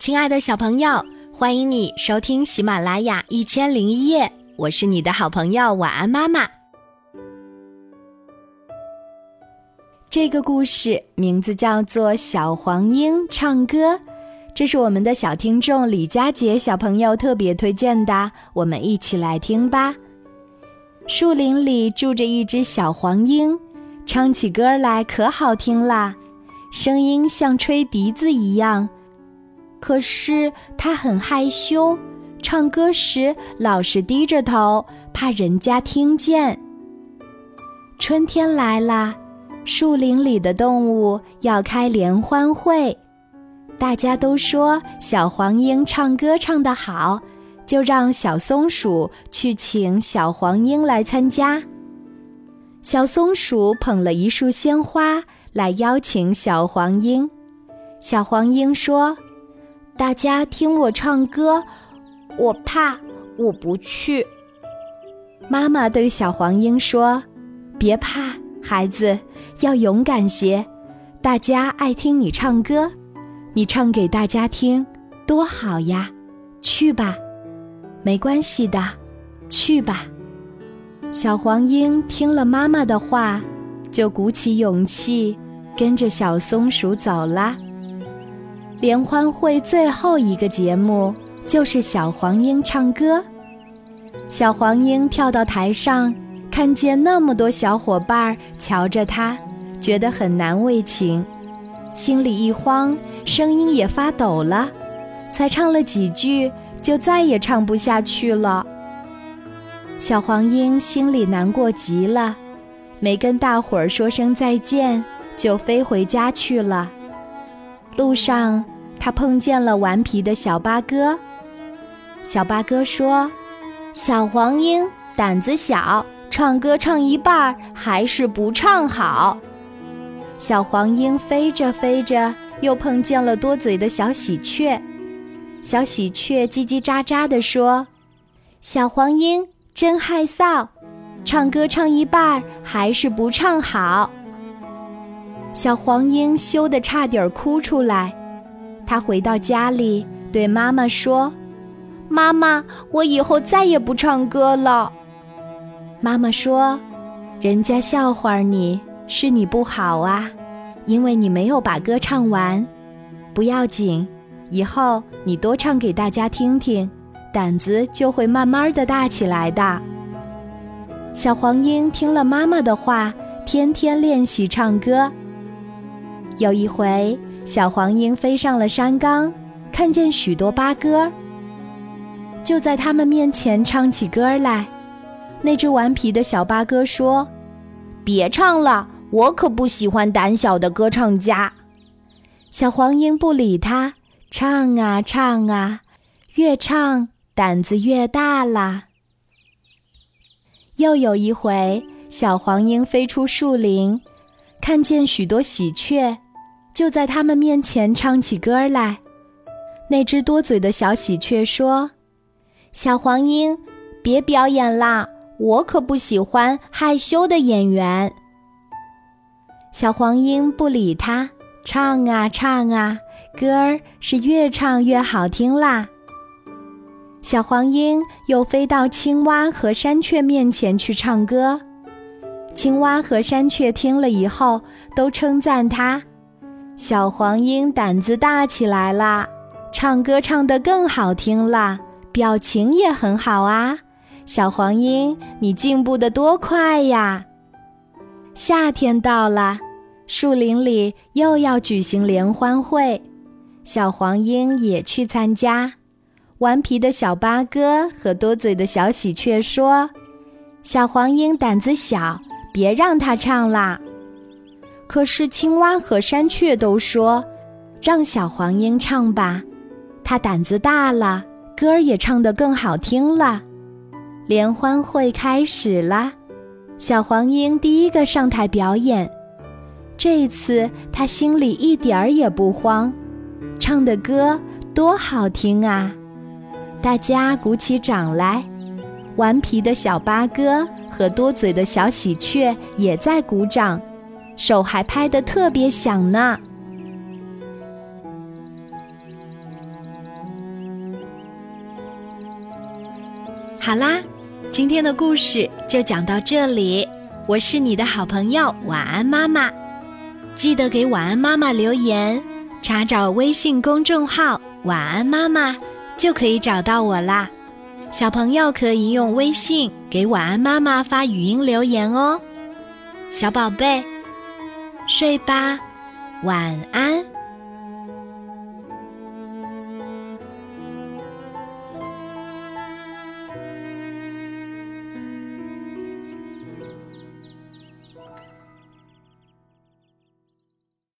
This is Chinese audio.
亲爱的小朋友，欢迎你收听喜马拉雅一千零一夜，我是你的好朋友晚安妈妈。这个故事名字叫做《小黄莺唱歌》，这是我们的小听众李佳杰小朋友特别推荐的，我们一起来听吧。树林里住着一只小黄莺，唱起歌来可好听啦，声音像吹笛子一样。可是他很害羞，唱歌时老是低着头，怕人家听见。春天来啦，树林里的动物要开联欢会，大家都说小黄莺唱歌唱得好，就让小松鼠去请小黄莺来参加。小松鼠捧了一束鲜花来邀请小黄莺，小黄莺说。大家听我唱歌，我怕，我不去。妈妈对小黄莺说：“别怕，孩子，要勇敢些。大家爱听你唱歌，你唱给大家听，多好呀！去吧，没关系的，去吧。”小黄莺听了妈妈的话，就鼓起勇气，跟着小松鼠走了。联欢会最后一个节目就是小黄莺唱歌。小黄莺跳到台上，看见那么多小伙伴瞧着他，觉得很难为情，心里一慌，声音也发抖了。才唱了几句，就再也唱不下去了。小黄莺心里难过极了，没跟大伙儿说声再见，就飞回家去了。路上，他碰见了顽皮的小八哥。小八哥说：“小黄莺胆子小，唱歌唱一半还是不唱好。”小黄莺飞着飞着，又碰见了多嘴的小喜鹊。小喜鹊叽叽喳喳地说：“小黄莺真害臊，唱歌唱一半还是不唱好。”小黄莺羞得差点哭出来，他回到家里对妈妈说：“妈妈，我以后再也不唱歌了。”妈妈说：“人家笑话你是你不好啊，因为你没有把歌唱完。不要紧，以后你多唱给大家听听，胆子就会慢慢的大起来的。”小黄莺听了妈妈的话，天天练习唱歌。有一回，小黄莺飞上了山岗，看见许多八哥，就在他们面前唱起歌来。那只顽皮的小八哥说：“别唱了，我可不喜欢胆小的歌唱家。”小黄莺不理他，唱啊唱啊，越唱胆子越大啦。又有一回，小黄莺飞出树林，看见许多喜鹊。就在他们面前唱起歌来，那只多嘴的小喜鹊说：“小黄莺，别表演啦，我可不喜欢害羞的演员。”小黄莺不理他，唱啊唱啊，歌儿是越唱越好听啦。小黄莺又飞到青蛙和山雀面前去唱歌，青蛙和山雀听了以后都称赞它。小黄莺胆子大起来啦，唱歌唱得更好听啦，表情也很好啊。小黄莺，你进步得多快呀！夏天到了，树林里又要举行联欢会，小黄莺也去参加。顽皮的小八哥和多嘴的小喜鹊说：“小黄莺胆子小，别让它唱啦。”可是青蛙和山雀都说：“让小黄莺唱吧，它胆子大了，歌儿也唱得更好听了。”联欢会开始啦，小黄莺第一个上台表演。这次他心里一点儿也不慌，唱的歌多好听啊！大家鼓起掌来，顽皮的小八哥和多嘴的小喜鹊也在鼓掌。手还拍得特别响呢。好啦今天的故事就讲到这里。我是你的好朋友晚安妈妈。记得给晚安妈妈留言查找微信公众号晚安妈妈就可以找到我啦。小朋友可以用微信给晚安妈妈发语音留言哦。小宝贝睡吧，晚安。